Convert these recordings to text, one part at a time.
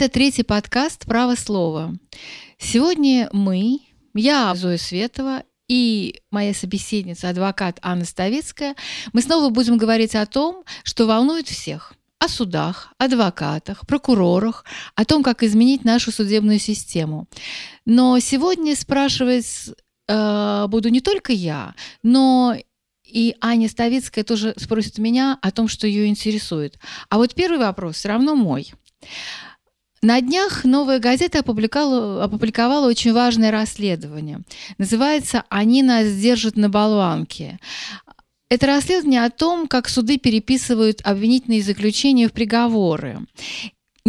Это третий подкаст «Право слова». Сегодня мы, я, Зоя Светова, и моя собеседница, адвокат Анна Ставицкая, мы снова будем говорить о том, что волнует всех – о судах, адвокатах, прокурорах, о том, как изменить нашу судебную систему. Но сегодня спрашивать э, буду не только я, но и Аня Ставицкая тоже спросит меня о том, что ее интересует. А вот первый вопрос все равно мой. На днях «Новая газета» опубликовала, опубликовала очень важное расследование. Называется «Они нас держат на болванке». Это расследование о том, как суды переписывают обвинительные заключения в приговоры.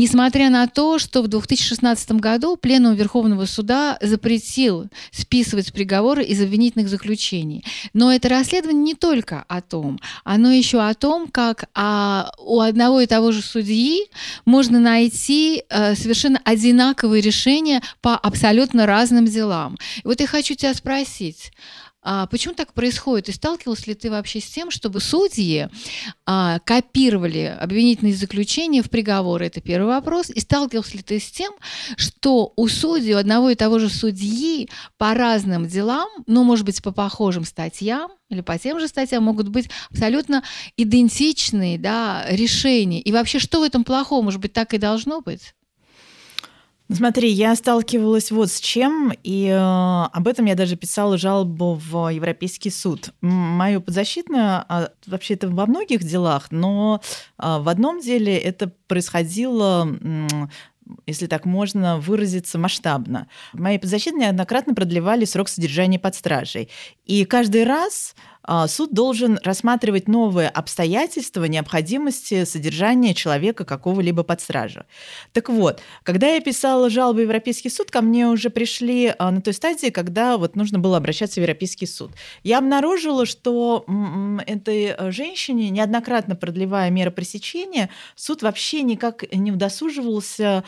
Несмотря на то, что в 2016 году Пленум Верховного суда запретил списывать приговоры из обвинительных заключений. Но это расследование не только о том, оно еще о том, как а, у одного и того же судьи можно найти а, совершенно одинаковые решения по абсолютно разным делам. И вот я хочу тебя спросить, а почему так происходит? И сталкивался ли ты вообще с тем, чтобы судьи а, копировали обвинительные заключения в приговоры? Это первый вопрос. И сталкивался ли ты с тем, что у судей, у одного и того же судьи по разным делам, ну, может быть, по похожим статьям, или по тем же статьям могут быть абсолютно идентичные да, решения. И вообще, что в этом плохого? Может быть, так и должно быть? Ну, смотри, я сталкивалась вот с чем, и э, об этом я даже писала жалобу в Европейский суд. Мою подзащитную, э, вообще это во многих делах, но э, в одном деле это происходило э, если так можно выразиться масштабно. Мои подзащитные неоднократно продлевали срок содержания под стражей. И каждый раз а, суд должен рассматривать новые обстоятельства необходимости содержания человека какого-либо под стражу. Так вот, когда я писала жалобу в Европейский суд, ко мне уже пришли а, на той стадии, когда вот нужно было обращаться в Европейский суд. Я обнаружила, что этой э, женщине, неоднократно продлевая меры пресечения, суд вообще никак не удосуживался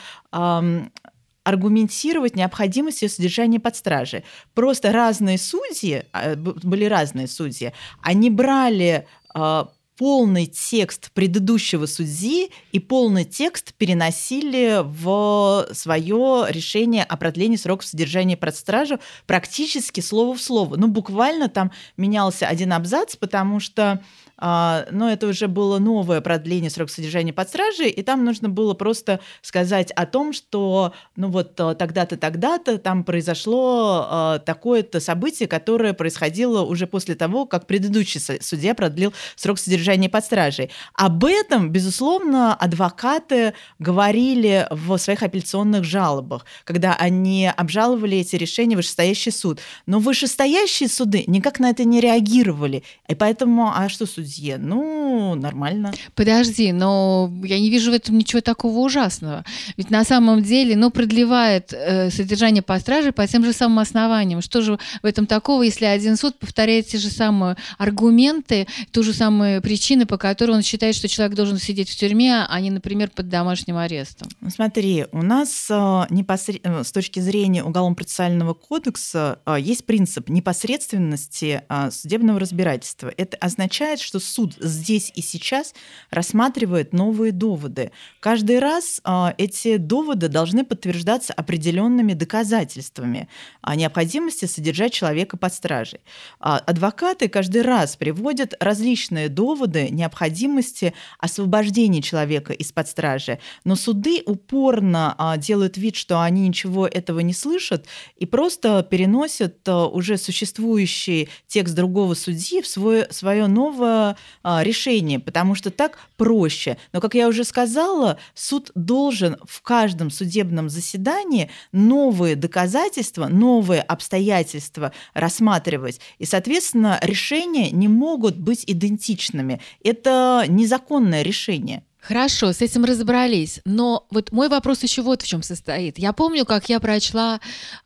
аргументировать необходимость ее содержания под стражей. Просто разные судьи, а, были разные судьи, они брали а, полный текст предыдущего судьи и полный текст переносили в свое решение о продлении срока содержания под стражу практически слово в слово. Ну, буквально там менялся один абзац, потому что но это уже было новое продление срока содержания под стражей, и там нужно было просто сказать о том, что ну вот э, тогда-то, тогда-то там произошло а, такое-то событие, которое происходило уже после того, как предыдущий судья продлил срок содержания под стражей. Об этом, безусловно, адвокаты говорили в своих апелляционных жалобах, когда они обжаловали эти решения в вышестоящий суд. Но вышестоящие суды никак на это не реагировали. И поэтому, а что судья судье. Ну, нормально. Подожди, но я не вижу в этом ничего такого ужасного. Ведь на самом деле, ну, продлевает э, содержание по страже по тем же самым основаниям. Что же в этом такого, если один суд повторяет те же самые аргументы, ту же самые причины, по которой он считает, что человек должен сидеть в тюрьме, а не, например, под домашним арестом? Ну, смотри, у нас э, непосред... Э, с точки зрения Уголовно-процессуального кодекса э, есть принцип непосредственности э, судебного разбирательства. Это означает, что суд здесь и сейчас рассматривает новые доводы. Каждый раз а, эти доводы должны подтверждаться определенными доказательствами о необходимости содержать человека под стражей. А, адвокаты каждый раз приводят различные доводы необходимости освобождения человека из-под стражи, но суды упорно а, делают вид, что они ничего этого не слышат и просто переносят уже существующий текст другого судьи в свое, свое новое а, решение, потому что так проще. Но, как я уже сказала, суд должен в каждом судебном заседании новые доказательства, новые обстоятельства рассматривать. И, соответственно, решения не могут быть идентичными. Это незаконное решение. Хорошо, с этим разобрались. Но вот мой вопрос еще вот в чем состоит. Я помню, как я прочла,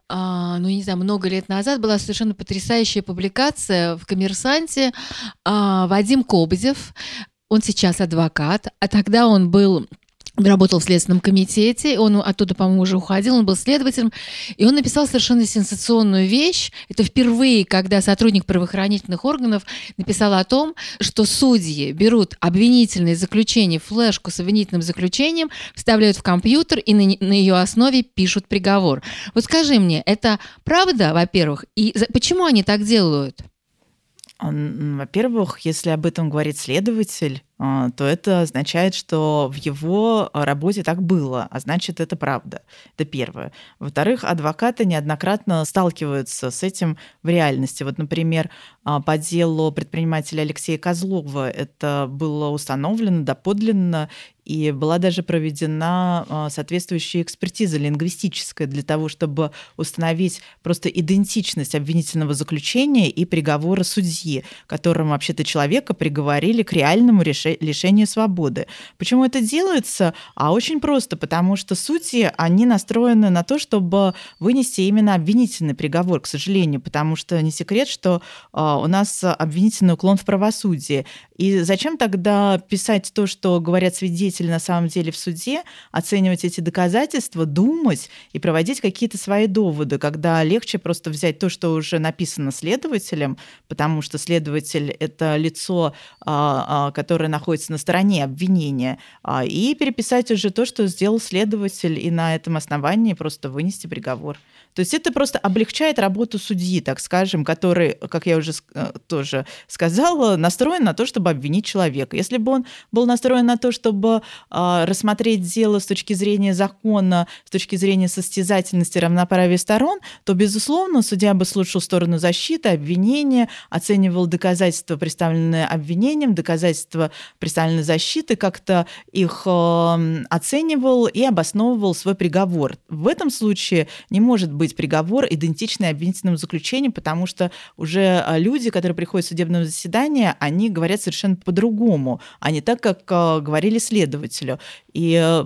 а, ну, не знаю, много лет назад была совершенно потрясающая публикация в «Коммерсанте» а, Вадим Кобзев. Он сейчас адвокат, а тогда он был работал в Следственном комитете, он оттуда, по-моему, уже уходил, он был следователем, и он написал совершенно сенсационную вещь. Это впервые, когда сотрудник правоохранительных органов написал о том, что судьи берут обвинительное заключение, флешку с обвинительным заключением, вставляют в компьютер и на, на ее основе пишут приговор. Вот скажи мне, это правда, во-первых, и почему они так делают? Во-первых, если об этом говорит следователь, а, то это означает, что в его работе так было, а значит, это правда. Это первое. Во-вторых, адвокаты неоднократно сталкиваются с этим в реальности. Вот, например, а, по делу предпринимателя Алексея Козлова это было установлено доподлинно, и была даже проведена а, соответствующая экспертиза лингвистическая для того, чтобы установить просто идентичность обвинительного заключения и приговора судьи, которым вообще-то человека приговорили к реальному лишения свободы. Почему это делается? А очень просто, потому что судьи, они настроены на то, чтобы вынести именно обвинительный приговор, к сожалению, потому что не секрет, что а, у нас обвинительный уклон в правосудии. И зачем тогда писать то, что говорят свидетели на самом деле в суде, оценивать эти доказательства, думать и проводить какие-то свои доводы, когда легче просто взять то, что уже написано следователем, потому что следователь — это лицо, а, а, которое находится на стороне обвинения, а, и переписать уже то, что сделал следователь, и на этом основании просто вынести приговор. То есть это просто облегчает работу судьи, так скажем, который, как я уже э, тоже сказала, настроен на то, чтобы обвинить человека. Если бы он был настроен на то, чтобы а, рассмотреть дело с точки зрения закона, с точки зрения состязательности, равноправия сторон, то, безусловно, судья бы слушал сторону защиты, обвинения, оценивал доказательства, представленные обвинением, доказательства представленной защиты, как-то их э, оценивал и обосновывал свой приговор. В этом случае не может быть быть приговор, идентичный обвинительному заключению, потому что уже а, люди, которые приходят в судебное заседание, они говорят совершенно по-другому, а не так, как а, говорили следователю. И э,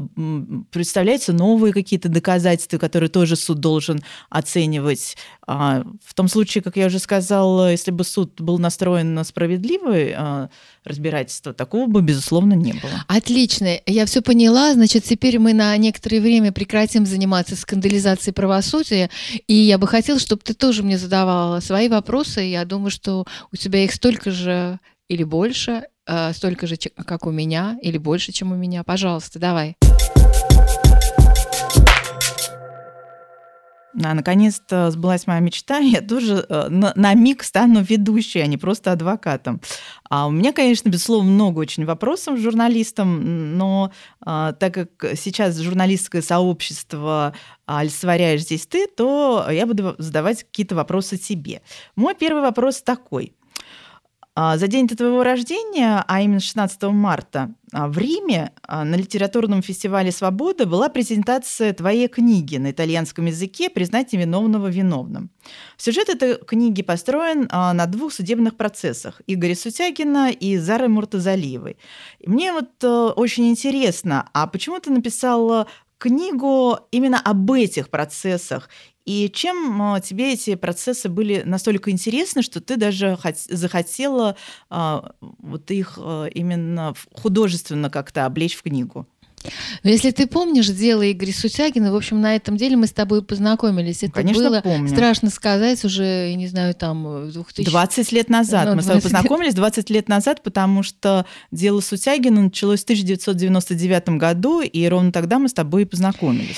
представляются новые какие-то доказательства, которые тоже суд должен оценивать. А, в том случае, как я уже сказала, если бы суд был настроен на справедливое разбирательство, такого бы, безусловно, не было. Отлично. Я все поняла. Значит, теперь мы на некоторое время прекратим заниматься скандализацией правосудия. И я бы хотела, чтобы ты тоже мне задавала свои вопросы. Я думаю, что у тебя их столько же или больше, э, столько же, как у меня, или больше, чем у меня. Пожалуйста, давай. А, наконец-то сбылась моя мечта, я тоже э, на, на миг стану ведущей, а не просто адвокатом. А у меня, конечно, безусловно, много очень вопросов журналистам, но а, так как сейчас журналистское сообщество олицетворяешь здесь ты, то я буду задавать какие-то вопросы тебе. Мой первый вопрос такой – а, за день до твоего рождения, а именно 16 марта, а, в Риме а, на литературном фестивале «Свобода» была презентация твоей книги на итальянском языке «Признать невиновного виновным». Сюжет этой книги построен на двух судебных процессах – Игоря Сутягина и Зары Муртазалиевой. Мне вот э, очень интересно, а почему ты написала книгу именно об этих процессах и чем а, тебе эти процессы были настолько интересны, что ты даже захотела а, вот их а, именно художественно как-то облечь в книгу? Но если ты помнишь дело Игоря Сутягина, в общем, на этом деле мы с тобой познакомились. Это Конечно, было, помню. страшно сказать, уже, я не знаю, там... 2000... 20 лет назад. Ну, мы с тобой познакомились 20 лет назад, потому что дело Сутягина началось в 1999 году, и ровно тогда мы с тобой и познакомились.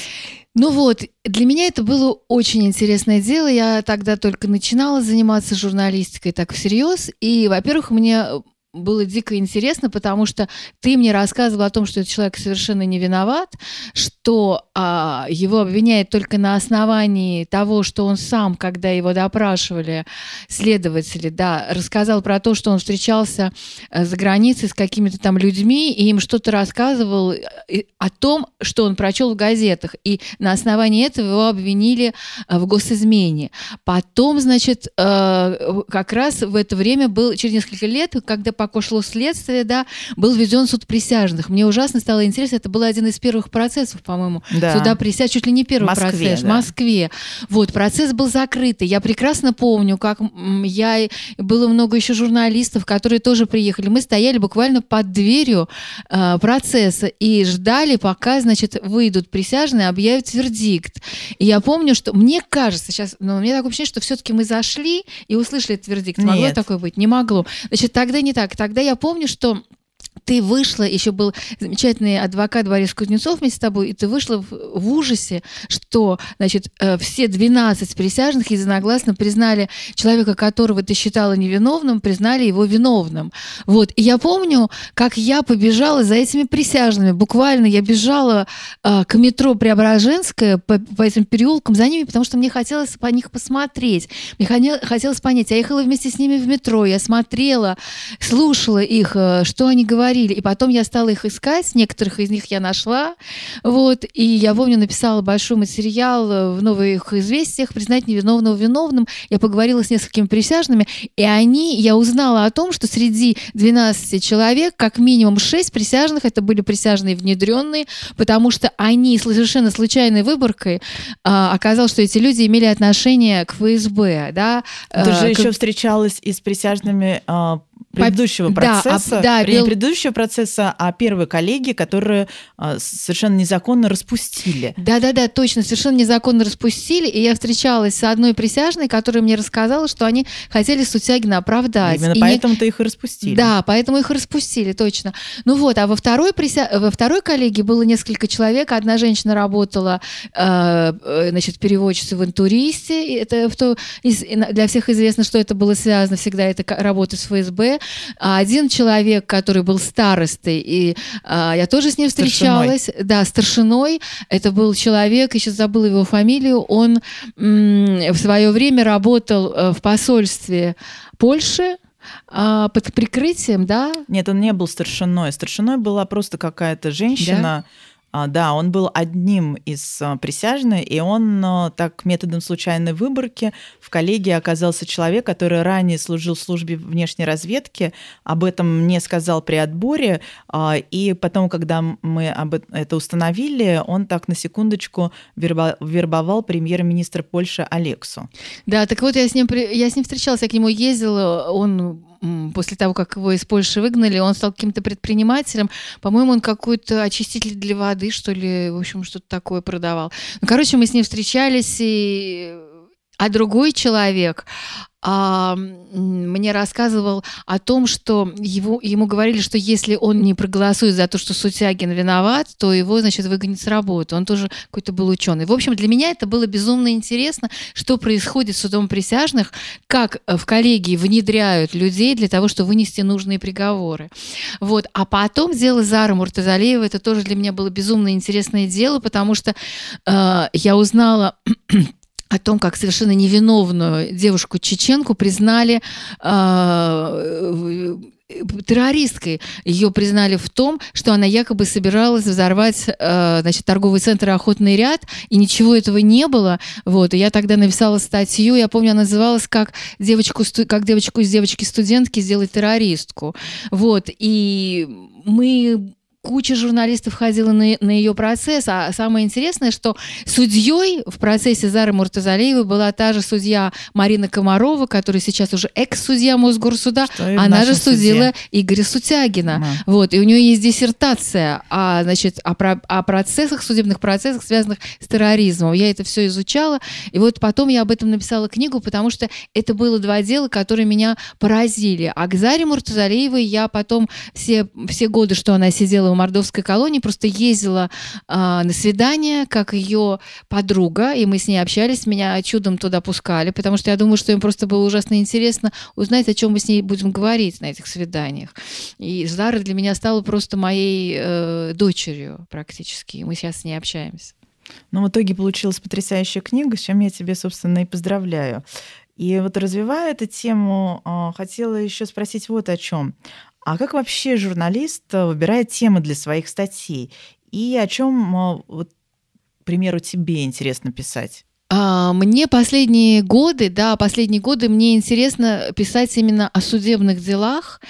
Ну вот, для меня это было очень интересное дело. Я тогда только начинала заниматься журналистикой так всерьез. И, во-первых, мне было дико интересно, потому что ты мне рассказывал о том, что этот человек совершенно не виноват, что а, его обвиняют только на основании того, что он сам, когда его допрашивали следователи, да, рассказал про то, что он встречался э, за границей с какими-то там людьми и им что-то рассказывал э, о том, что он прочел в газетах, и на основании этого его обвинили э, в госизмене. Потом, значит, как раз в это время был через несколько лет, когда пока шло следствие, да, был введен суд присяжных. Мне ужасно стало интересно, это был один из первых процессов, по-моему, да. суда присяжных, чуть ли не первый Москве, процесс да. в Москве. Вот, процесс был закрытый. Я прекрасно помню, как я, было много еще журналистов, которые тоже приехали. Мы стояли буквально под дверью э, процесса и ждали, пока, значит, выйдут присяжные, объявят вердикт. И я помню, что мне кажется, сейчас, ну, у меня такое ощущение, что все-таки мы зашли и услышали этот вердикт. Могло Нет. такое быть? Не могло. Значит, тогда не так. Тогда я помню, что ты вышла, еще был замечательный адвокат Борис Кузнецов вместе с тобой, и ты вышла в, в ужасе, что, значит, э, все 12 присяжных единогласно признали человека, которого ты считала невиновным, признали его виновным. Вот. И я помню, как я побежала за этими присяжными. Буквально я бежала э, к метро Преображенская по, по этим переулкам за ними, потому что мне хотелось по них посмотреть. Мне хотелось понять. Я ехала вместе с ними в метро, я смотрела, слушала их, э, что они говорят говорили. И потом я стала их искать, некоторых из них я нашла. Вот, и я помню, написала большой материал в новых известиях «Признать невиновного виновным». Я поговорила с несколькими присяжными, и они, я узнала о том, что среди 12 человек, как минимум 6 присяжных, это были присяжные внедренные, потому что они совершенно случайной выборкой а, оказалось, что эти люди имели отношение к ФСБ. Да, Ты же э, к... еще встречалась и с присяжными а, предыдущего процесса, да, да, не бел... предыдущего процесса, а первые коллеги, которые а, совершенно незаконно распустили. Да-да-да, точно, совершенно незаконно распустили, и я встречалась с одной присяжной, которая мне рассказала, что они хотели Сутягина оправдать. Именно поэтому-то не... их и распустили. Да, поэтому их распустили, точно. Ну вот, а во второй, прися... во второй коллегии было несколько человек, одна женщина работала, э, э значит, переводчицей в интуристе, это в то... для всех известно, что это было связано всегда, это работа с ФСБ, а один человек, который был старостой, и а, я тоже с ним встречалась, старшиной. да, старшиной, это был человек, еще забыла его фамилию, он в свое время работал э, в посольстве Польши, а, под прикрытием, да? Нет, он не был старшиной. Старшиной была просто какая-то женщина, да? А, да, он был одним из а, присяжных, и он а, так методом случайной выборки в коллегии оказался человек, который ранее служил в службе внешней разведки, об этом мне сказал при отборе, и потом, когда мы это установили, он так на секундочку вербовал премьер-министра Польши Алексу. Да, так вот я с ним, я с ним встречалась, я к нему ездила, он после того, как его из Польши выгнали, он стал каким-то предпринимателем. По-моему, он какой-то очиститель для воды, что ли, в общем, что-то такое продавал. Ну, короче, мы с ним встречались, и... а другой человек, а, мне рассказывал о том, что его, ему говорили, что если он не проголосует за то, что Сутягин виноват, то его, значит, выгонят с работы. Он тоже какой-то был ученый. В общем, для меня это было безумно интересно, что происходит с судом присяжных, как э, в коллегии внедряют людей для того, чтобы вынести нужные приговоры. Вот. А потом дело Зары Муртазалиева, это тоже для меня было безумно интересное дело, потому что э, я узнала о том, как совершенно невиновную девушку-чеченку признали э, террористкой. Ее признали в том, что она якобы собиралась взорвать э, значит, торговый центр «Охотный ряд», и ничего этого не было. Вот. И я тогда написала статью, я помню, она называлась «Как девочку, как девочку из девочки-студентки сделать террористку». Вот. И мы куча журналистов ходила на, на ее процесс, а самое интересное, что судьей в процессе Зары Муртазалиевой была та же судья Марина Комарова, которая сейчас уже экс-судья Мосгорсуда, она же судила суде. Игоря Сутягина. Да. Вот, и у нее есть диссертация о, значит, о, про, о процессах, судебных процессах, связанных с терроризмом. Я это все изучала, и вот потом я об этом написала книгу, потому что это было два дела, которые меня поразили. А к Заре Муртазалиевой я потом все, все годы, что она сидела мордовской колонии, просто ездила э, на свидание, как ее подруга, и мы с ней общались, меня чудом туда пускали, потому что я думаю, что им просто было ужасно интересно узнать, о чем мы с ней будем говорить на этих свиданиях. И Зара для меня стала просто моей э, дочерью практически, мы сейчас с ней общаемся. Ну, в итоге получилась потрясающая книга, с чем я тебе, собственно, и поздравляю. И вот развивая эту тему, а, хотела еще спросить вот о чем. А как вообще журналист э, выбирает темы для своих статей? И о чем, вот, к примеру, тебе интересно писать? А, мне последние годы, да, последние годы мне интересно писать именно о судебных делах.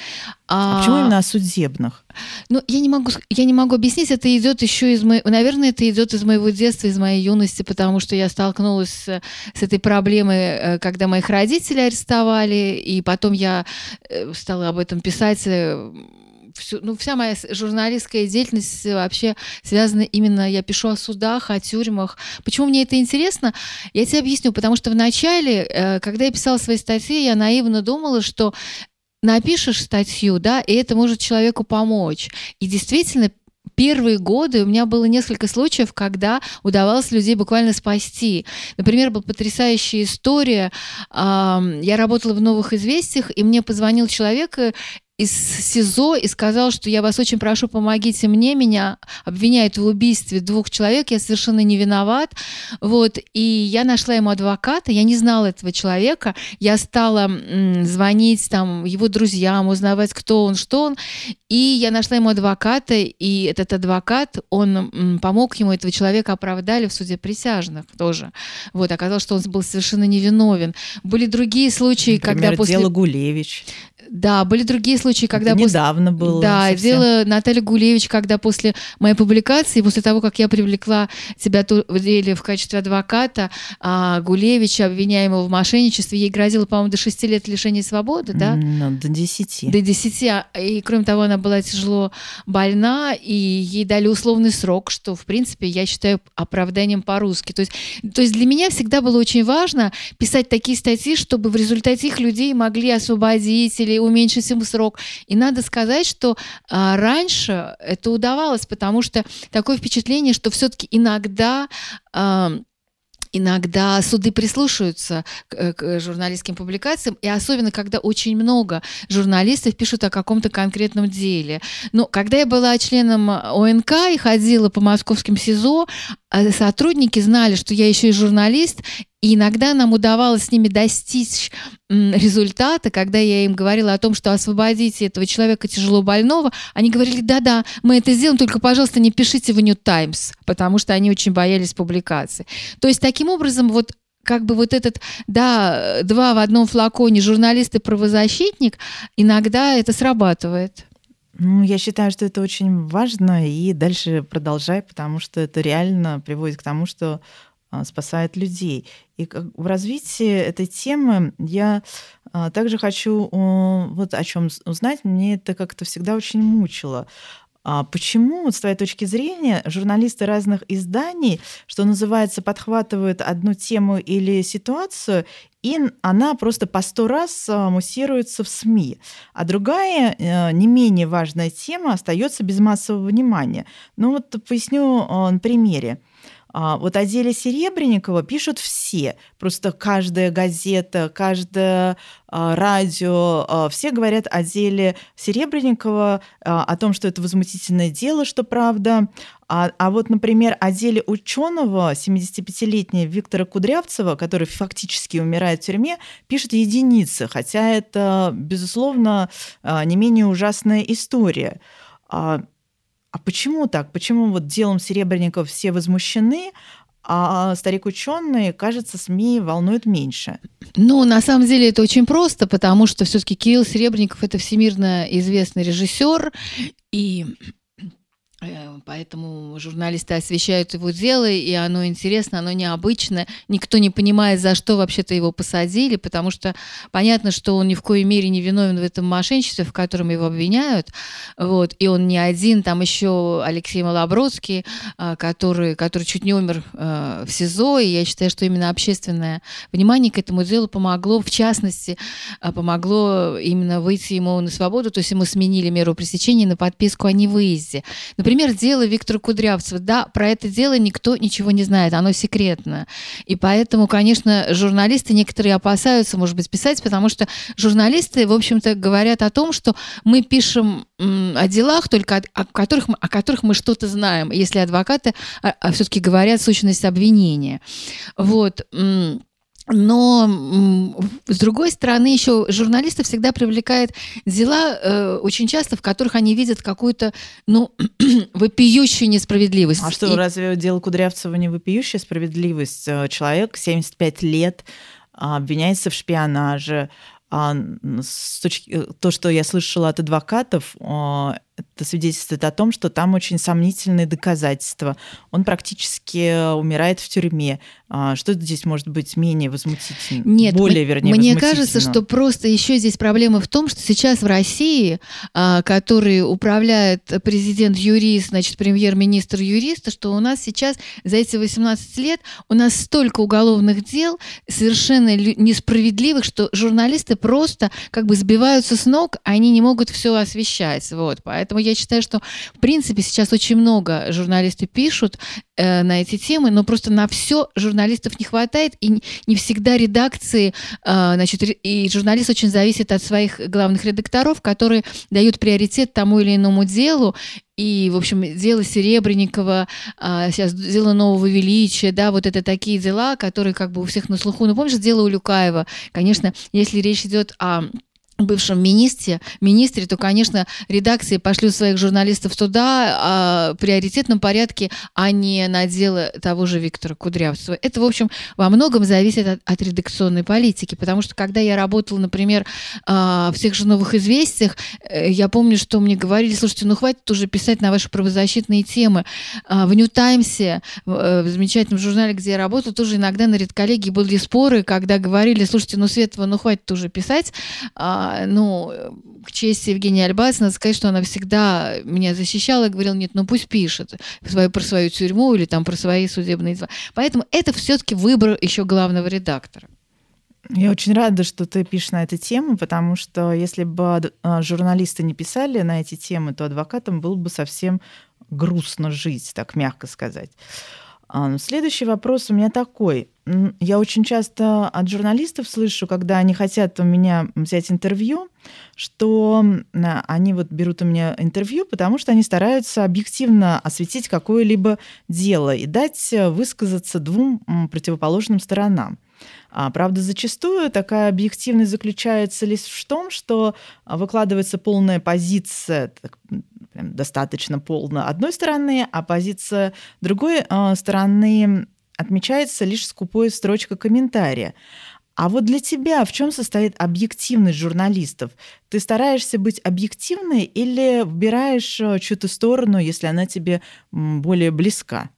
А, а почему именно о судебных? Ну, я не могу, я не могу объяснить, это идет еще из моего, наверное, это идет из моего детства, из моей юности, потому что я столкнулась с, с этой проблемой, э, когда моих родителей арестовали, и потом я э, стала об этом писать э, всю, ну, вся моя журналистская деятельность вообще связана именно, я пишу о судах, о тюрьмах. Почему мне это интересно? Я тебе объясню, потому что вначале, когда я писала свои статьи, я наивно думала, что напишешь статью, да, и это может человеку помочь. И действительно, первые годы у меня было несколько случаев, когда удавалось людей буквально спасти. Например, была потрясающая история. Я работала в «Новых известиях», и мне позвонил человек из СИЗО и сказал, что я вас очень прошу, помогите мне, меня обвиняют в убийстве двух человек, я совершенно не виноват. Вот, и я нашла ему адвоката, я не знала этого человека, я стала звонить там его друзьям, узнавать, кто он, что он, и я нашла ему адвоката, и этот адвокат, он помог ему, этого человека оправдали в суде присяжных тоже. Вот, оказалось, что он был совершенно невиновен. Были другие случаи, Например, когда после... дело Гулевич. Да, были другие случаи, когда... Недавно после... было. Да, совсем. дело Наталья Гулевич, когда после моей публикации, после того, как я привлекла тебя в деле в качестве адвоката, а Гулевич, обвиняемого в мошенничестве, ей грозило, по-моему, до 6 лет лишения свободы, да? Ну, до 10. До 10. А, и, кроме того, она была тяжело больна, и ей дали условный срок, что, в принципе, я считаю оправданием по-русски. То есть, то есть для меня всегда было очень важно писать такие статьи, чтобы в результате их людей могли освободить или уменьшить ему срок. И надо сказать, что а, раньше это удавалось, потому что такое впечатление, что все-таки иногда а, иногда суды прислушиваются к, э, к журналистским публикациям, и особенно, когда очень много журналистов пишут о каком-то конкретном деле. Но когда я была членом ОНК и ходила по московским СИЗО, а сотрудники знали, что я еще и журналист, и иногда нам удавалось с ними достичь результата, когда я им говорила о том, что освободите этого человека тяжело больного, они говорили, да-да, мы это сделаем, только, пожалуйста, не пишите в New Times, потому что они очень боялись публикации. То есть таким образом вот как бы вот этот, да, два в одном флаконе, журналист и правозащитник, иногда это срабатывает. Ну, я считаю, что это очень важно, и дальше продолжай, потому что это реально приводит к тому, что а, спасает людей. И в развитии этой темы я а, также хочу вот о чем узнать. Мне это как-то всегда очень мучило. А почему, с твоей точки зрения, журналисты разных изданий, что называется, подхватывают одну тему или ситуацию, и она просто по сто раз муссируется в СМИ. А другая, э, не менее важная тема остается без массового внимания. Ну вот поясню на примере. А, вот о деле Серебренникова пишут все. Просто каждая газета, каждое а, радио, а, все говорят о деле Серебренникова, о том, что это возмутительное дело, что правда. А, а вот, например, о деле ученого 75-летнего Виктора Кудрявцева, который фактически умирает в тюрьме, пишут единицы, хотя это, безусловно, не менее ужасная история. А почему так? Почему вот делом Серебренников все возмущены, а старик ученый, кажется, СМИ волнует меньше. Ну, на самом деле это очень просто, потому что все-таки Кирилл Серебренников это всемирно известный режиссер, и поэтому журналисты освещают его дело, и оно интересно, оно необычно. Никто не понимает, за что вообще-то его посадили, потому что понятно, что он ни в коей мере не виновен в этом мошенничестве, в котором его обвиняют. Вот. И он не один, там еще Алексей Малобродский, а, который, который чуть не умер э, в СИЗО, и я считаю, что именно общественное внимание к этому делу помогло, в частности, а, помогло именно выйти ему на свободу, то есть ему сменили меру пресечения на подписку о невыезде. Например, Например, дело Виктора Кудрявцева. Да, про это дело никто ничего не знает, оно секретно. И поэтому, конечно, журналисты некоторые опасаются, может быть, писать, потому что журналисты, в общем-то, говорят о том, что мы пишем о делах, только о, которых, о которых мы что-то знаем, если адвокаты а, а все-таки говорят сущность обвинения. Вот. Но с другой стороны, еще журналисты всегда привлекают дела э, очень часто, в которых они видят какую-то, ну, вопиющую несправедливость. А что, И... разве дело Кудрявцева не вопиющая справедливость? Э, человек 75 лет а, обвиняется в шпионаже, а, с точки, э, то, что я слышала от адвокатов, а, это свидетельствует о том, что там очень сомнительные доказательства. Он практически умирает в тюрьме. А, что здесь может быть менее возмутительно? Нет, более, вернее, мне кажется, что просто еще здесь проблема в том, что сейчас в России, а, который управляет президент-юрист, значит, премьер-министр юриста, что у нас сейчас за эти 18 лет у нас столько уголовных дел совершенно несправедливых, что журналисты просто как бы сбиваются с ног, они не могут все освещать. Вот, поэтому Поэтому я считаю, что в принципе сейчас очень много журналисты пишут э, на эти темы, но просто на все журналистов не хватает, и не всегда редакции, э, значит, и журналист очень зависит от своих главных редакторов, которые дают приоритет тому или иному делу, и, в общем, дело Серебренникова, а, сейчас дело Нового Величия, да, вот это такие дела, которые как бы у всех на слуху. Ну, помнишь, дело Улюкаева? Конечно, если речь идет о бывшем министре, министре, то, конечно, редакции пошлют своих журналистов туда а, в приоритетном порядке, а не на дело того же Виктора Кудрявцева. Это, в общем, во многом зависит от, от редакционной политики, потому что, когда я работала, например, а, в тех же «Новых известиях», э, я помню, что мне говорили, слушайте, ну хватит уже писать на ваши правозащитные темы. А, в «Нью Таймсе», в замечательном журнале, где я работала, тоже иногда на редколлегии были споры, когда говорили, слушайте, ну Светова, ну хватит уже писать, а, ну, к чести Евгения Альбац, надо сказать, что она всегда меня защищала и говорила, нет, ну пусть пишет свою, про свою тюрьму или там про свои судебные дела. Поэтому это все-таки выбор еще главного редактора. Я очень рада, что ты пишешь на эту тему, потому что если бы а, журналисты не писали на эти темы, то адвокатам было бы совсем грустно жить, так мягко сказать. А, следующий вопрос у меня такой. Я очень часто от журналистов слышу, когда они хотят у меня взять интервью, что они вот берут у меня интервью, потому что они стараются объективно осветить какое-либо дело и дать э, высказаться двум противоположным сторонам. А, правда, зачастую такая объективность заключается лишь в том, что выкладывается полная позиция, так, прям достаточно полно одной стороны, а позиция другой э, стороны отмечается лишь скупой строчка комментария. А вот для тебя в чем состоит объективность журналистов? Ты стараешься быть объективной или выбираешь э, чью-то сторону, если она тебе более близка?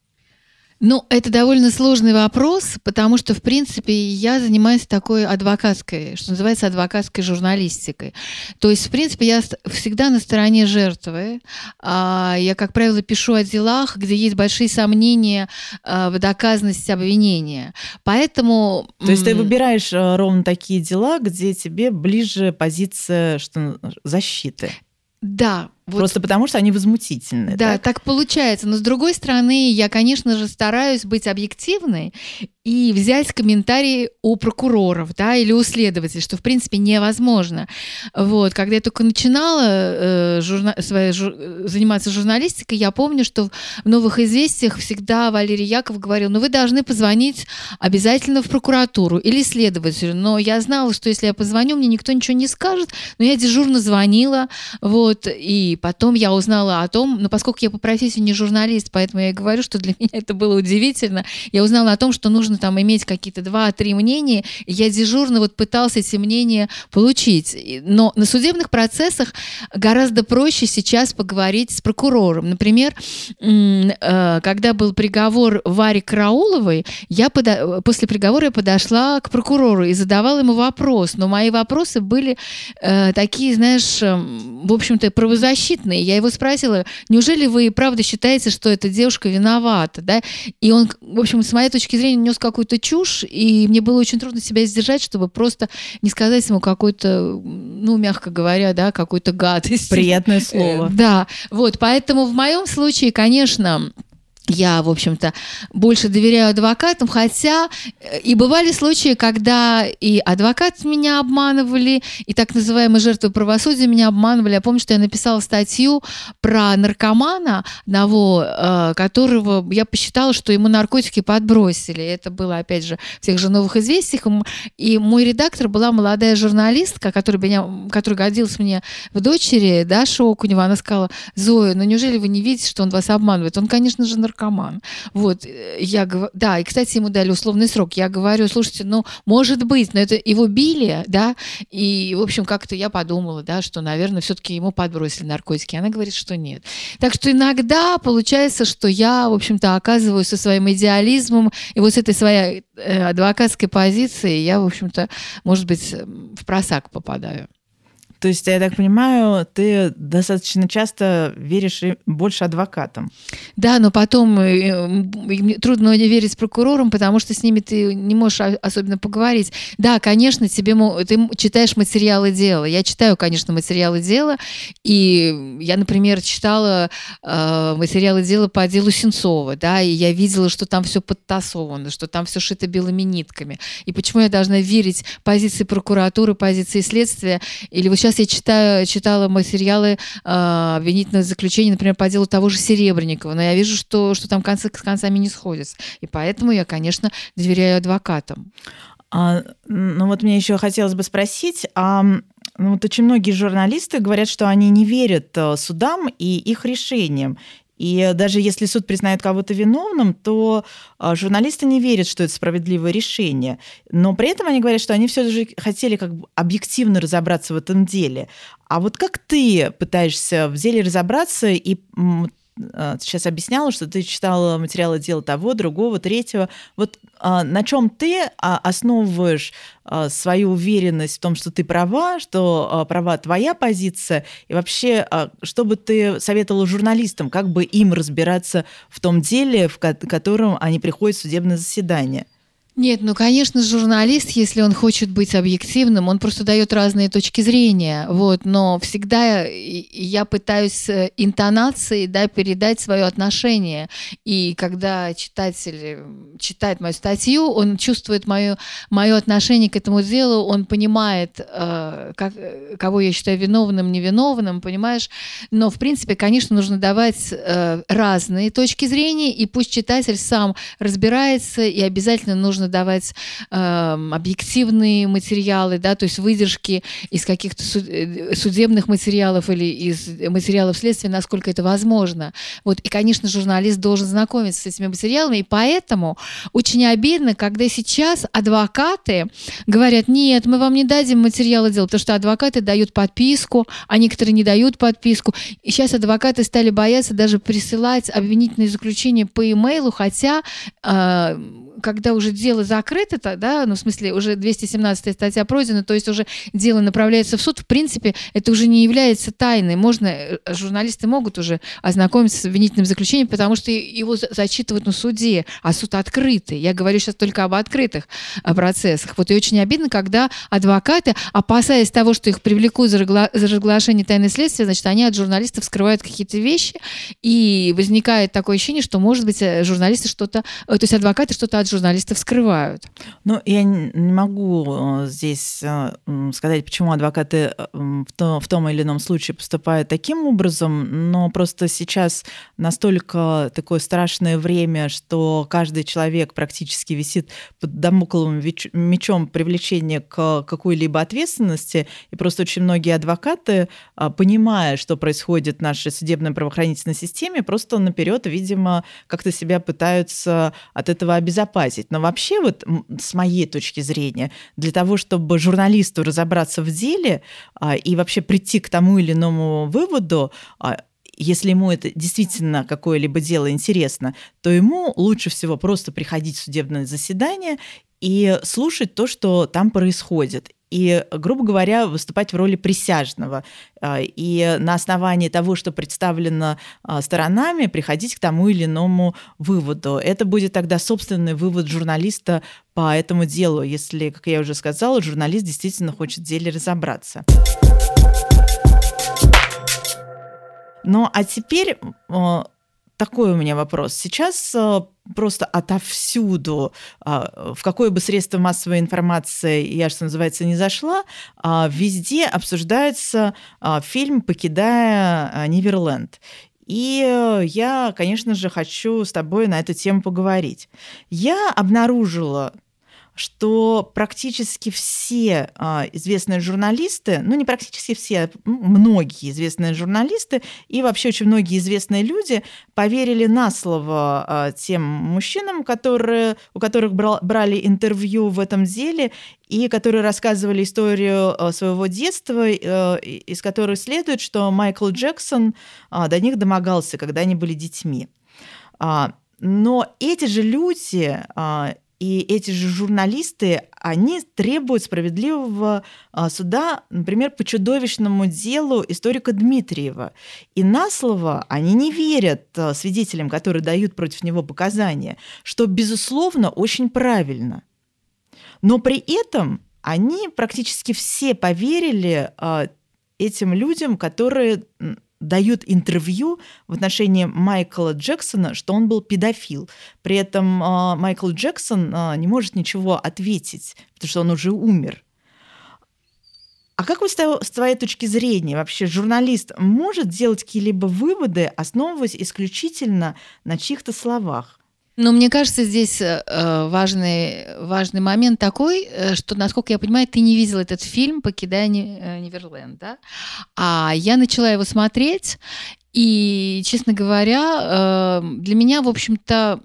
Ну, это довольно сложный вопрос, потому что, в принципе, я занимаюсь такой адвокатской, что называется, адвокатской журналистикой. То есть, в принципе, я всегда на стороне жертвы. А, я, как правило, пишу о делах, где есть большие сомнения а, в доказанности обвинения. Поэтому... То есть ты выбираешь э, ровно такие дела, где тебе ближе позиция что, защиты? Да, вот. Просто потому, что они возмутительны. Да, так? так получается. Но с другой стороны, я, конечно же, стараюсь быть объективной и взять комментарии у прокуроров, да, или у следователей, что, в принципе, невозможно. Вот, когда я только начинала э, журна... своей, жур... заниматься журналистикой, я помню, что в «Новых известиях» всегда Валерий Яков говорил, ну, вы должны позвонить обязательно в прокуратуру или следователю. Но я знала, что если я позвоню, мне никто ничего не скажет, но я дежурно звонила, вот, и потом я узнала о том, ну, поскольку я по профессии не журналист, поэтому я и говорю, что для меня это было удивительно, я узнала о том, что нужно там иметь какие-то два-три мнения, и я дежурно вот пытался эти мнения получить. Но на судебных процессах гораздо проще сейчас поговорить с прокурором. Например, э, когда был приговор Варе Карауловой, я подо... после приговора я подошла к прокурору и задавала ему вопрос, но мои вопросы были э, такие, знаешь, в общем-то, правозащитные беззащитный. Я его спросила, неужели вы правда считаете, что эта девушка виновата? Да? И он, в общем, с моей точки зрения, нес какую-то чушь, и мне было очень трудно себя сдержать, чтобы просто не сказать ему какой-то, ну, мягко говоря, да, какой-то гадость. Приятное слово. Да, вот, поэтому в моем случае, конечно, я, в общем-то, больше доверяю адвокатам, хотя э, и бывали случаи, когда и адвокат меня обманывали, и так называемые жертвы правосудия меня обманывали. Я помню, что я написала статью про наркомана одного, э, которого я посчитала, что ему наркотики подбросили. Это было, опять же, в тех же новых известиях. И мой редактор была молодая журналистка, которая, меня, которая годилась мне в дочери, да, Шокунева. Она сказала, Зоя, ну неужели вы не видите, что он вас обманывает? Он, конечно же, наркоман наркоман. Вот, э, я говорю, да, и, кстати, ему дали условный срок. Я говорю, слушайте, ну, может быть, но это его били, да, и, в общем, как-то я подумала, да, что, наверное, все-таки ему подбросили наркотики. Она говорит, что нет. Так что иногда получается, что я, в общем-то, оказываюсь со своим идеализмом и вот с этой своей э, адвокатской позиции я, в общем-то, может быть, в просак попадаю. То есть, я так понимаю, ты достаточно часто веришь больше адвокатам. Да, но потом э, трудно верить прокурорам, потому что с ними ты не можешь особенно поговорить. Да, конечно, тебе ты читаешь материалы дела. Я читаю, конечно, материалы дела, и я, например, читала э, материалы дела по делу Сенцова, да, и я видела, что там все подтасовано, что там все шито белыми нитками. И почему я должна верить позиции прокуратуры, позиции следствия? Или вот сейчас сейчас я читаю, читала материалы э, обвинительного заключения, например, по делу того же Серебренникова, но я вижу, что, что там концы с концами не сходятся. И поэтому я, конечно, доверяю адвокатам. А, ну вот мне еще хотелось бы спросить, а ну, вот очень многие журналисты говорят, что они не верят э, судам и их решениям. И даже если суд признает кого-то виновным, то а, журналисты не верят, что это справедливое решение. Но при этом они говорят, что они все же хотели как бы объективно разобраться в этом деле. А вот как ты пытаешься в деле разобраться и сейчас объясняла, что ты читала материалы дела того, другого, третьего. Вот а, на чем ты а, основываешь свою уверенность в том, что ты права, что права твоя позиция, и вообще, что бы ты советовала журналистам, как бы им разбираться в том деле, в котором они приходят в судебное заседание? Нет, ну, конечно, журналист, если он хочет быть объективным, он просто дает разные точки зрения, вот, но всегда я пытаюсь интонацией, да, передать свое отношение, и когда читатель читает мою статью, он чувствует мое, мое отношение к этому делу, он понимает, э, как, кого я считаю виновным, невиновным, понимаешь, но, в принципе, конечно, нужно давать э, разные точки зрения, и пусть читатель сам разбирается, и обязательно нужно нужно давать э, объективные материалы, да, то есть выдержки из каких-то э, судебных материалов или из материалов следствия, насколько это возможно. Вот, и, конечно, журналист должен знакомиться с этими материалами, и поэтому очень обидно, когда сейчас адвокаты говорят, нет, мы вам не дадим материалы дела, потому что адвокаты дают подписку, а некоторые не дают подписку. И сейчас адвокаты стали бояться даже присылать обвинительные заключения по имейлу, хотя э, когда уже дело закрыто, да, ну, в смысле, уже 217 статья пройдена, то есть уже дело направляется в суд, в принципе, это уже не является тайной. Можно, э, журналисты могут уже ознакомиться с обвинительным заключением, потому что его зачитывают на суде, а суд открытый. Я говорю сейчас только об открытых э, процессах. Вот и очень обидно, когда адвокаты, опасаясь того, что их привлекут за, разгла- за разглашение тайны следствия, значит, они от журналистов скрывают какие-то вещи, и возникает такое ощущение, что, может быть, э, журналисты что-то, то есть адвокаты что-то от журналистов скрывают. Ну, я не могу э, здесь э, сказать, почему адвокаты э, в том, или ином случае поступают таким образом, но просто сейчас настолько такое страшное время, что каждый человек практически висит под домокловым мечом привлечения к какой-либо ответственности, и просто очень многие адвокаты, понимая, что происходит в нашей судебной правоохранительной системе, просто наперед, видимо, как-то себя пытаются от этого обезопасить. Но вообще вот с моей точки зрения, для того, чтобы журналисту разобраться в деле а, и вообще прийти к тому или иному выводу, а, если ему это действительно какое-либо дело интересно, то ему лучше всего просто приходить в судебное заседание и слушать то, что там происходит и, грубо говоря, выступать в роли присяжного. А, и на основании того, что представлено а, сторонами, приходить к тому или иному выводу. Это будет тогда собственный вывод журналиста по этому делу, если, как я уже сказала, журналист действительно хочет в деле разобраться. Ну, а теперь такой у меня вопрос. Сейчас просто отовсюду, в какое бы средство массовой информации я, что называется, не зашла, везде обсуждается фильм «Покидая Неверленд». И э, я, конечно же, хочу с тобой на эту тему поговорить. Я обнаружила что практически все а, известные журналисты, ну не практически все, многие известные журналисты и вообще очень многие известные люди поверили на слово а, тем мужчинам, которые, у которых брал, брали интервью в этом деле и которые рассказывали историю а, своего детства, а, из которой следует, что Майкл Джексон а, до них домогался, когда они были детьми. Но эти же люди и эти же журналисты, они требуют справедливого а, суда, например, по чудовищному делу историка Дмитриева. И на слово они не верят а, свидетелям, которые дают против него показания, что, безусловно, очень правильно. Но при этом они практически все поверили а, этим людям, которые дают интервью в отношении Майкла Джексона, что он был педофил. При этом э, Майкл Джексон э, не может ничего ответить, потому что он уже умер. А как вы с твоей точки зрения вообще журналист может делать какие-либо выводы, основываясь исключительно на чьих-то словах? Но мне кажется, здесь э, важный, важный момент такой, э, что, насколько я понимаю, ты не видел этот фильм «Покидая э, Неверленд», да? А я начала его смотреть, и, честно говоря, для меня, в общем-то,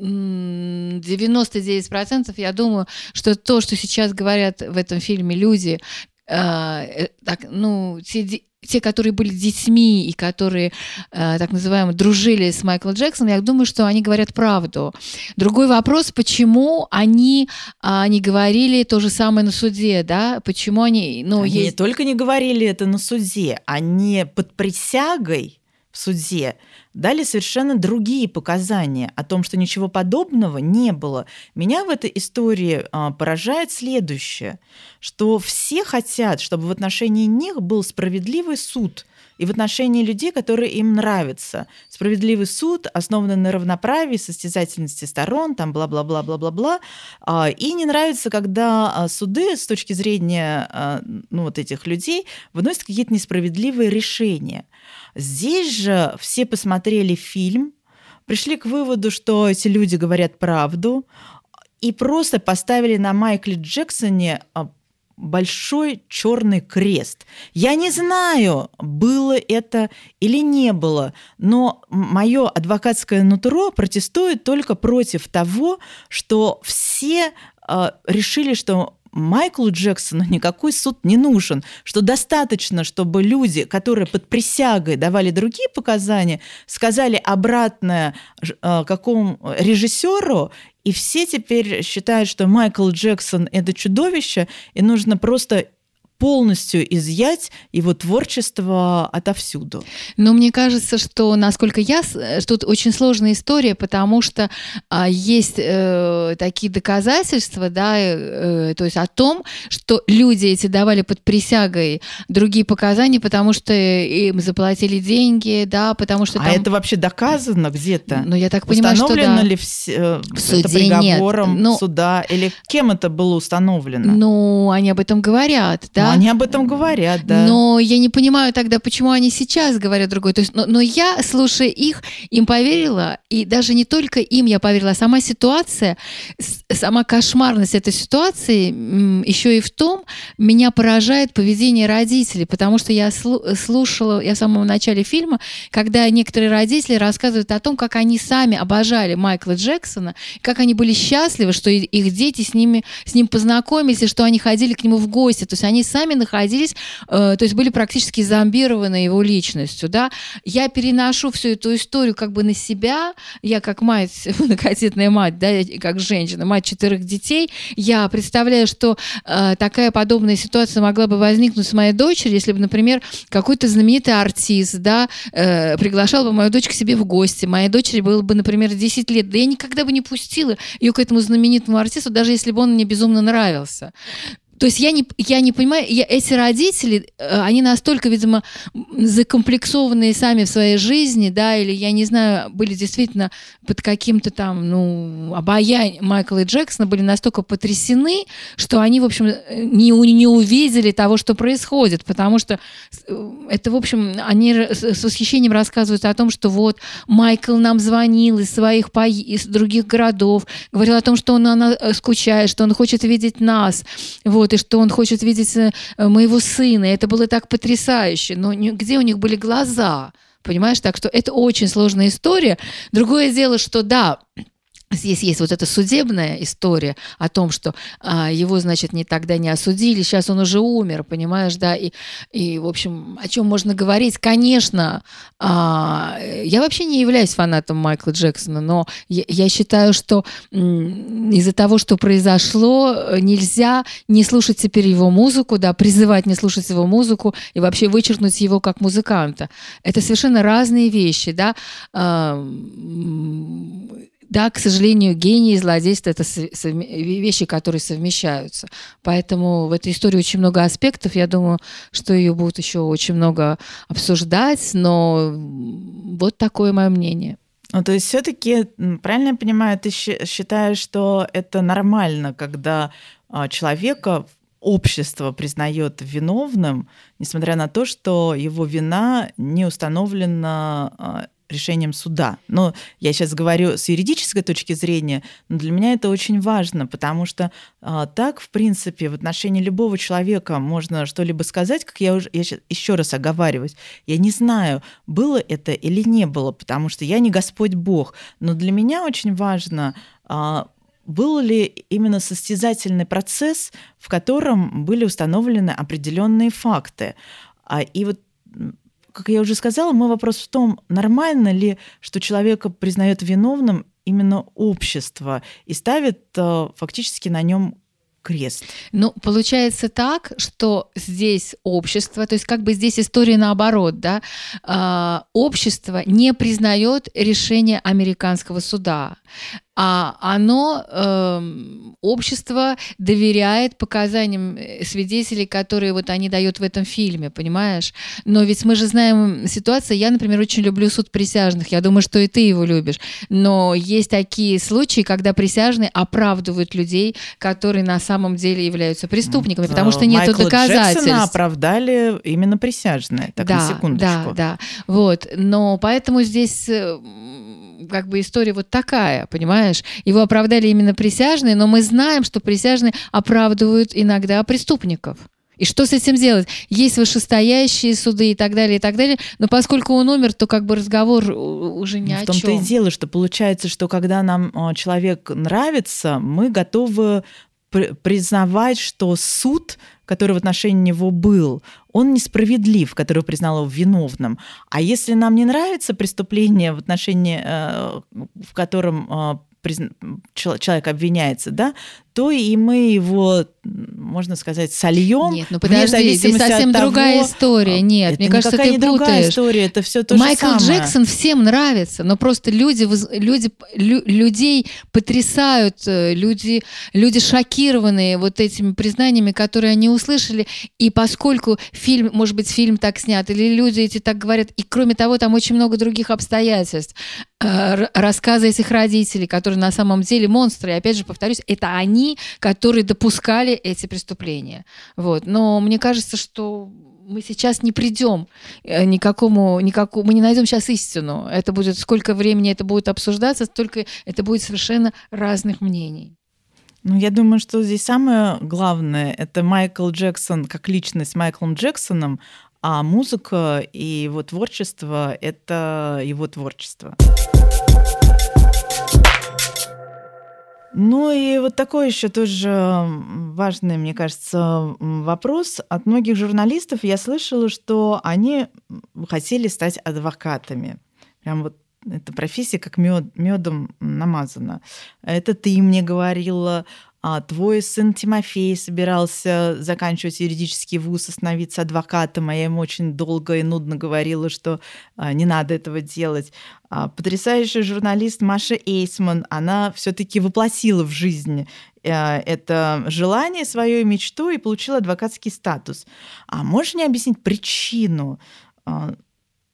99% я думаю, что то, что сейчас говорят в этом фильме люди, так, ну, те, те, которые были детьми и которые, э, так называемо, дружили с Майклом Джексоном, я думаю, что они говорят правду. Другой вопрос, почему они э, не говорили то же самое на суде, да? Почему они... Ну, они есть... не только не говорили это на суде, они под присягой в суде дали совершенно другие показания о том, что ничего подобного не было. Меня в этой истории а, поражает следующее, что все хотят, чтобы в отношении них был справедливый суд и в отношении людей, которые им нравятся. Справедливый суд, основанный на равноправии, состязательности сторон, там бла-бла-бла-бла-бла-бла. А, и не нравится, когда а, суды с точки зрения ну, вот этих людей выносят какие-то несправедливые решения. Здесь же все посмотрели фильм, пришли к выводу, что эти люди говорят правду, и просто поставили на Майкле Джексоне а, большой черный крест. Я не знаю, было это или не было, но мое адвокатское нутро протестует только против того, что все э, решили, что Майклу Джексону никакой суд не нужен, что достаточно, чтобы люди, которые под присягой давали другие показания, сказали обратное э, какому режиссеру, и все теперь считают, что Майкл Джексон это чудовище, и нужно просто полностью изъять его творчество отовсюду. Но мне кажется, что, насколько я, что тут очень сложная история, потому что а, есть э, такие доказательства, да, э, то есть о том, что люди эти давали под присягой другие показания, потому что им заплатили деньги, да, потому что а там... А это вообще доказано где-то? Ну, я так понимаю, что да. ли в, э, в суде это приговором нет. Ну, суда? Или кем это было установлено? Ну, они об этом говорят, да. Они об этом говорят, да. Но я не понимаю тогда, почему они сейчас говорят другое. То есть, но, но я, слушая их, им поверила, и даже не только им я поверила, а сама ситуация, сама кошмарность этой ситуации еще и в том, меня поражает поведение родителей, потому что я слушала, я в самом начале фильма, когда некоторые родители рассказывают о том, как они сами обожали Майкла Джексона, как они были счастливы, что их дети с, ними, с ним познакомились, и что они ходили к нему в гости. То есть они сами находились, э, то есть были практически зомбированы его личностью, да. Я переношу всю эту историю как бы на себя, я как мать, многодетная мать, да, как женщина, мать четырех детей, я представляю, что э, такая подобная ситуация могла бы возникнуть с моей дочерью, если бы, например, какой-то знаменитый артист, да, э, приглашал бы мою дочь к себе в гости, моей дочери было бы, например, 10 лет, да я никогда бы не пустила ее к этому знаменитому артисту, даже если бы он мне безумно нравился То есть я не, я не понимаю, я, эти родители, э, они настолько, видимо, закомплексованные сами в своей жизни, да, или, я не знаю, были действительно под каким-то там, ну, обаянием Майкла и Джексона, были настолько потрясены, что они, в общем, не, не увидели того, что происходит, потому что э, это, в общем, они с восхищением рассказывают о том, что вот Майкл нам звонил из своих из других городов, говорил о том, что он она э, скучает, что он хочет видеть нас, вот, и что он хочет видеть э, моего сына. Это было так потрясающе. Но где у них были глаза? Понимаешь, так что это очень сложная история. Другое дело, что да, Здесь есть вот эта судебная история о том, что а, его, значит, не тогда не осудили, сейчас он уже умер, понимаешь, да, и, и в общем, о чем можно говорить? Конечно, а, я вообще не являюсь фанатом Майкла Джексона, но я, я считаю, что из-за того, что произошло, нельзя не слушать теперь его музыку, да, призывать не слушать его музыку и вообще вычеркнуть его как музыканта. Это совершенно разные вещи, да. А, да, к сожалению, гений и злодейство – это вещи, которые совмещаются. Поэтому в этой истории очень много аспектов. Я думаю, что ее будут еще очень много обсуждать, но вот такое мое мнение. Ну, то есть все-таки, правильно я понимаю, ты считаешь, что это нормально, когда а, человека общество признает виновным, несмотря на то, что его вина не установлена а, решением суда. Но я сейчас говорю с юридической точки зрения, но для меня это очень важно, потому что а, так, в принципе, в отношении любого человека можно что-либо сказать, как я уже я сейчас еще раз оговариваюсь. Я не знаю, было это или не было, потому что я не Господь Бог. Но для меня очень важно а, был ли именно состязательный процесс, в котором были установлены определенные факты. А, и вот как я уже сказала, мой вопрос в том, нормально ли, что человека признает виновным именно общество и ставит э, фактически на нем крест. Ну, получается так, что здесь общество, то есть как бы здесь история наоборот, да, э, общество не признает решение американского суда а оно, э, общество доверяет показаниям э, свидетелей, которые вот они дают в этом фильме, понимаешь? Но ведь мы же знаем ситуацию, я, например, очень люблю суд присяжных, я думаю, что и ты его любишь, но есть такие случаи, когда присяжные оправдывают людей, которые на самом деле являются преступниками, потому что нет доказательств. Джексона оправдали именно присяжные, так, да, на секундочку. Да, да, вот, но поэтому здесь э, как бы история вот такая, понимаешь? Его оправдали именно присяжные, но мы знаем, что присяжные оправдывают иногда преступников. И что с этим делать? Есть вышестоящие суды и так далее, и так далее. Но поскольку он умер, то как бы разговор уже не ну, о чем. В том-то и дело, что получается, что когда нам а, человек нравится, мы готовы признавать, что суд, который в отношении него был, он несправедлив, который признал его виновным. А если нам не нравится преступление в отношении, э, в котором э, человек обвиняется, да, то и мы его, можно сказать, сольем. Нет, ну подожди, здесь совсем другая того, история. А, Нет, это мне кажется, ты не путаешь. другая история, это все то Майкл же самое. Джексон всем нравится, но просто люди, люди, лю, людей потрясают, э, люди, люди шокированные вот этими признаниями, которые они услышали. И поскольку фильм, может быть, фильм так снят, или люди эти так говорят, и кроме того, там очень много других обстоятельств, э, рассказы этих родителей, которые на самом деле монстры. И опять же, повторюсь, это они которые допускали эти преступления. Вот. Но мне кажется, что мы сейчас не придем э, никакому, никакому, мы не найдем сейчас истину. Это будет, сколько времени это будет обсуждаться, столько это будет совершенно разных мнений. Ну, я думаю, что здесь самое главное — это Майкл Джексон как личность Майклом Джексоном, а музыка и его творчество — это его творчество. Ну и вот такой еще тоже важный, мне кажется, вопрос. От многих журналистов я слышала, что они хотели стать адвокатами. Прям вот эта профессия как мед, медом намазана. Это ты мне говорила, а твой сын Тимофей собирался заканчивать юридический вуз, становиться адвокатом, а я ему очень долго и нудно говорила, что а, не надо этого делать. А потрясающий журналист Маша Эйсман, она все-таки воплотила в жизнь а, это желание, свою мечту и получила адвокатский статус. А можешь мне объяснить причину? А,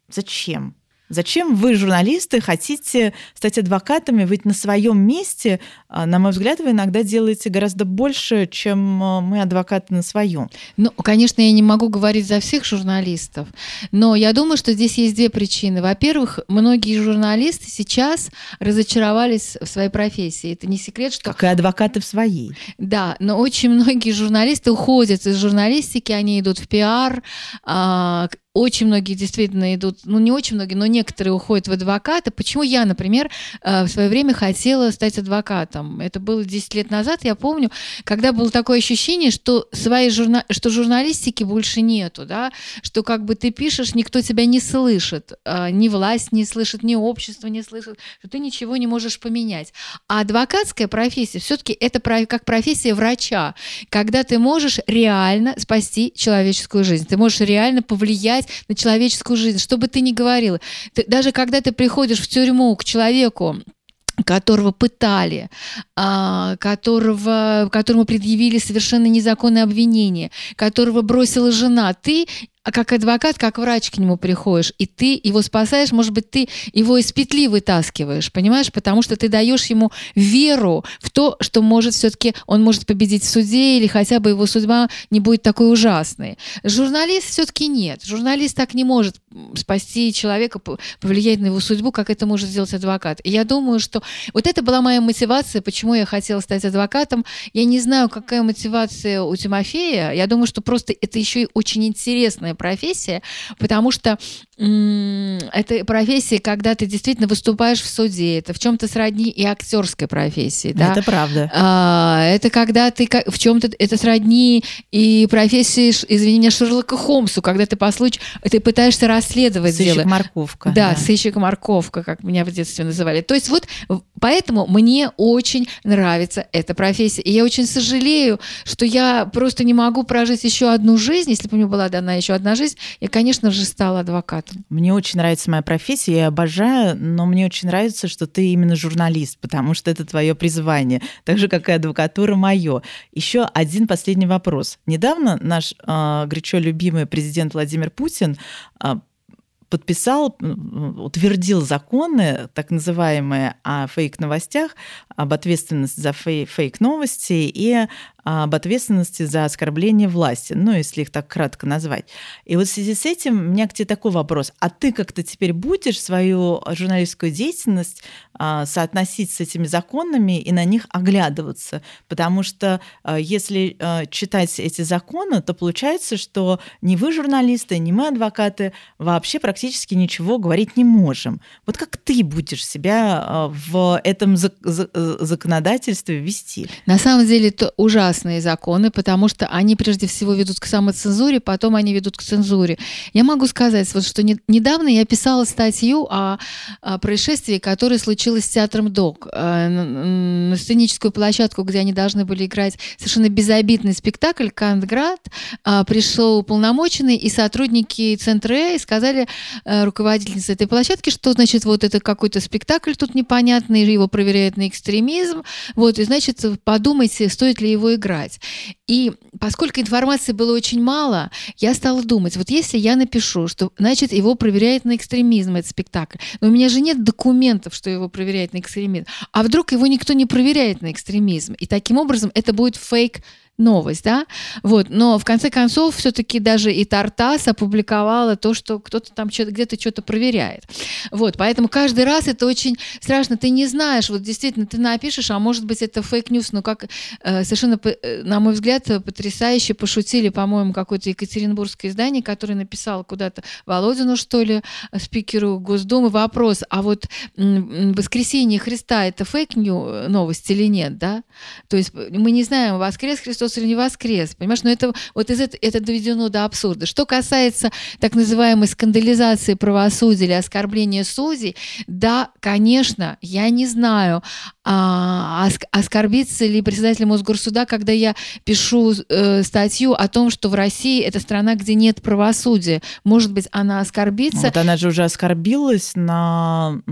зачем? Зачем вы, журналисты, хотите стать адвокатами? Ведь на своем месте, а, на мой взгляд, вы иногда делаете гораздо больше, чем а, мы, адвокаты, на своем. Ну, конечно, я не могу говорить за всех журналистов, но я думаю, что здесь есть две причины. Во-первых, многие журналисты сейчас разочаровались в своей профессии. Это не секрет, что... Как и адвокаты в своей. Да, но очень многие журналисты уходят из журналистики, они идут в пиар, а, очень многие действительно идут, ну не очень многие, но некоторые уходят в адвокаты. Почему я, например, э, в свое время хотела стать адвокатом? Это было 10 лет назад, я помню, когда было такое ощущение, что своей журна... что журналистики больше нету, да, что как бы ты пишешь, никто тебя не слышит, э, ни власть не слышит, ни общество не слышит, что ты ничего не можешь поменять. А адвокатская профессия все-таки это как профессия врача, когда ты можешь реально спасти человеческую жизнь, ты можешь реально повлиять влиять на человеческую жизнь, что бы ты ни говорила. Ты, даже когда ты приходишь в тюрьму к человеку, которого пытали, а, которого, которому предъявили совершенно незаконное обвинение, которого бросила жена, ты а как адвокат, как врач к нему приходишь, и ты его спасаешь, может быть, ты его из петли вытаскиваешь, понимаешь, потому что ты даешь ему веру в то, что может все-таки он может победить в суде или хотя бы его судьба не будет такой ужасной. Журналист все-таки нет. Журналист так не может спасти человека, повлиять на его судьбу, как это может сделать адвокат. И я думаю, что вот это была моя мотивация, почему я хотела стать адвокатом. Я не знаю, какая мотивация у Тимофея. Я думаю, что просто это еще и очень интересная профессия, потому что это профессия, когда ты действительно выступаешь в суде, это в чем-то сродни и актерской профессии, да? Это правда. А, это когда ты в чем-то это сродни и профессии, извини меня, Шерлока Холмсу, когда ты по случаю ты пытаешься расследовать сыщик дело. морковка. Да, да, сыщик морковка, как меня в детстве называли. То есть вот поэтому мне очень нравится эта профессия, и я очень сожалею, что я просто не могу прожить еще одну жизнь, если бы мне была дана еще одна жизнь, я, конечно же, стала адвокатом адвокатом? Мне очень нравится моя профессия, я обожаю, но мне очень нравится, что ты именно журналист, потому что это твое призвание, так же, как и адвокатура мое. Еще один последний вопрос. Недавно наш э, горячо любимый президент Владимир Путин э, подписал, утвердил законы, так называемые о фейк-новостях, об ответственности за фейк-новости и об ответственности за оскорбление власти, ну, если их так кратко назвать. И вот в связи с этим у меня к тебе такой вопрос. А ты как-то теперь будешь свою журналистскую деятельность а, соотносить с этими законами и на них оглядываться? Потому что а, если а, читать эти законы, то получается, что ни вы журналисты, ни мы адвокаты вообще практически ничего говорить не можем. Вот как ты будешь себя в этом законодательстве вести? На самом деле это ужасно ужасные законы, потому что они прежде всего ведут к самоцензуре, потом они ведут к цензуре. Я могу сказать, вот, что не, недавно я писала статью о, о происшествии, которое случилось с театром ДОК. Э, на сценическую площадку, где они должны были играть совершенно безобидный спектакль «Кантград», э, пришел уполномоченный и сотрудники Центра Э сказали э, руководительнице этой площадки, что, значит, вот это какой-то спектакль тут непонятный, его проверяют на экстремизм, вот, и, значит, подумайте, стоит ли его играть играть. И поскольку информации было очень мало, я стала думать, вот если я напишу, что, значит, его проверяет на экстремизм этот спектакль, но у меня же нет документов, что его проверяет на экстремизм, а вдруг его никто не проверяет на экстремизм, и таким образом это будет фейк новость, да, вот, но в конце концов все-таки даже ИТАР-ТАСС опубликовала то, что кто-то там что-то где-то что-то проверяет, вот, поэтому каждый раз это очень страшно, ты не знаешь, вот действительно ты напишешь, а может быть это fake news, но как э, совершенно, э, на мой взгляд, потрясающе пошутили, по-моему, какое-то екатеринбургское издание, которое написало куда-то Володину, что ли, спикеру Госдумы вопрос, а вот воскресение Христа это fake news новость или нет, да, то есть мы не знаем, воскрес Христос Христос или не воскрес, понимаешь? Но это вот из это, это доведено до абсурда. Что касается так называемой скандализации правосудия или оскорбления судей, да, конечно, я не знаю, а, оскорбиться ли председатель Мосгорсуда, когда я пишу э, статью о том, что в России это страна, где нет правосудия. Может быть, она оскорбится. Вот она же уже оскорбилась на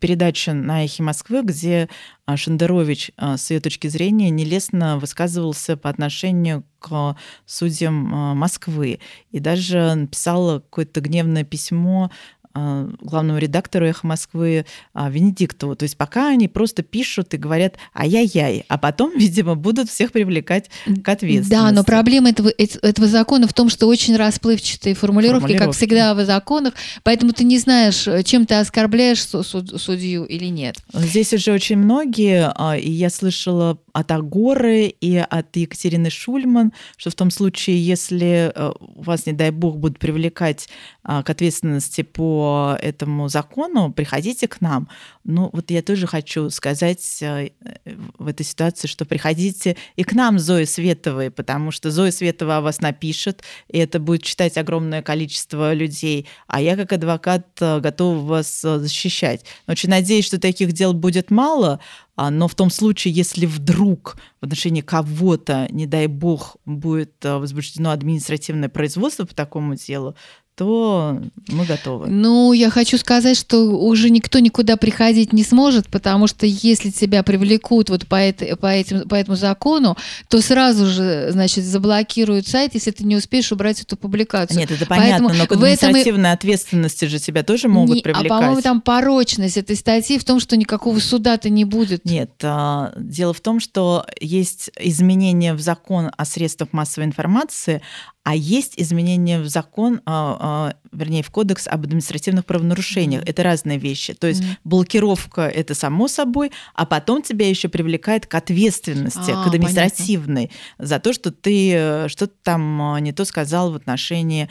передаче на «Эхе Москвы», где а, Шендерович, а, с ее точки зрения, нелестно высказывался по отношению к судьям а, Москвы. И даже написала какое-то гневное письмо главному редактору «Эхо Москвы» а, Венедиктову. То есть пока они просто пишут и говорят «ай-яй-яй», а потом, видимо, будут всех привлекать к ответственности. Да, но проблема этого, этого закона в том, что очень расплывчатые формулировки, формулировки, как всегда в законах, поэтому ты не знаешь, чем ты оскорбляешь судью или нет. Здесь уже очень многие, а, и я слышала от Агоры и от Екатерины Шульман, что в том случае, если э, вас, не дай бог, будут привлекать к ответственности по этому закону, приходите к нам. Ну, вот я тоже хочу сказать э, в этой ситуации, что приходите и к нам, Зои Световой, потому что Зоя Светова о вас напишет, и это будет читать огромное количество людей, а я как адвокат э, готова вас э, защищать. Очень надеюсь, что таких дел будет мало, а, но в том случае, если вдруг в отношении кого-то, не дай бог, будет возбуждено административное производство по такому делу, то мы готовы. Ну, я хочу сказать, что уже никто никуда приходить не сможет, потому что если тебя привлекут вот по, это, по, этим, по этому закону, то сразу же, значит, заблокируют сайт, если ты не успеешь убрать эту публикацию. Нет, это понятно, Поэтому но к административной этом... ответственности же тебя тоже могут не, привлекать. А, по-моему, там порочность этой статьи в том, что никакого суда-то не будет. Нет, а, дело в том, что есть изменения в закон о средствах массовой информации, а есть изменения в закон, а, а, вернее, в кодекс об административных правонарушениях. Mm-hmm. Это разные вещи. То есть mm-hmm. блокировка это само собой, а потом тебя еще привлекает к ответственности, а, к административной, понятно. за то, что ты э, что-то там не то сказал в отношении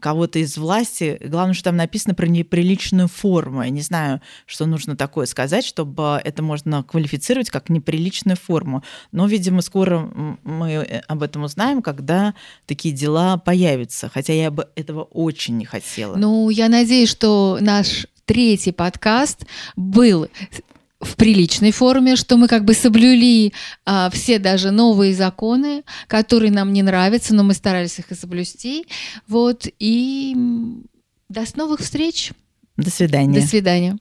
кого-то из власти. Главное, что там написано про неприличную форму. Я не знаю, что нужно такое сказать, чтобы это можно квалифицировать как неприличную форму. Но, видимо, скоро мы э, об этом узнаем, когда такие дела появятся. Хотя я бы этого очень не хотела. Ну, я надеюсь, что наш третий подкаст был в приличной форме, что мы как бы соблюли а, все даже новые законы, которые нам не нравятся, но мы старались их и соблюсти. Вот, и до новых встреч. До свидания. До свидания.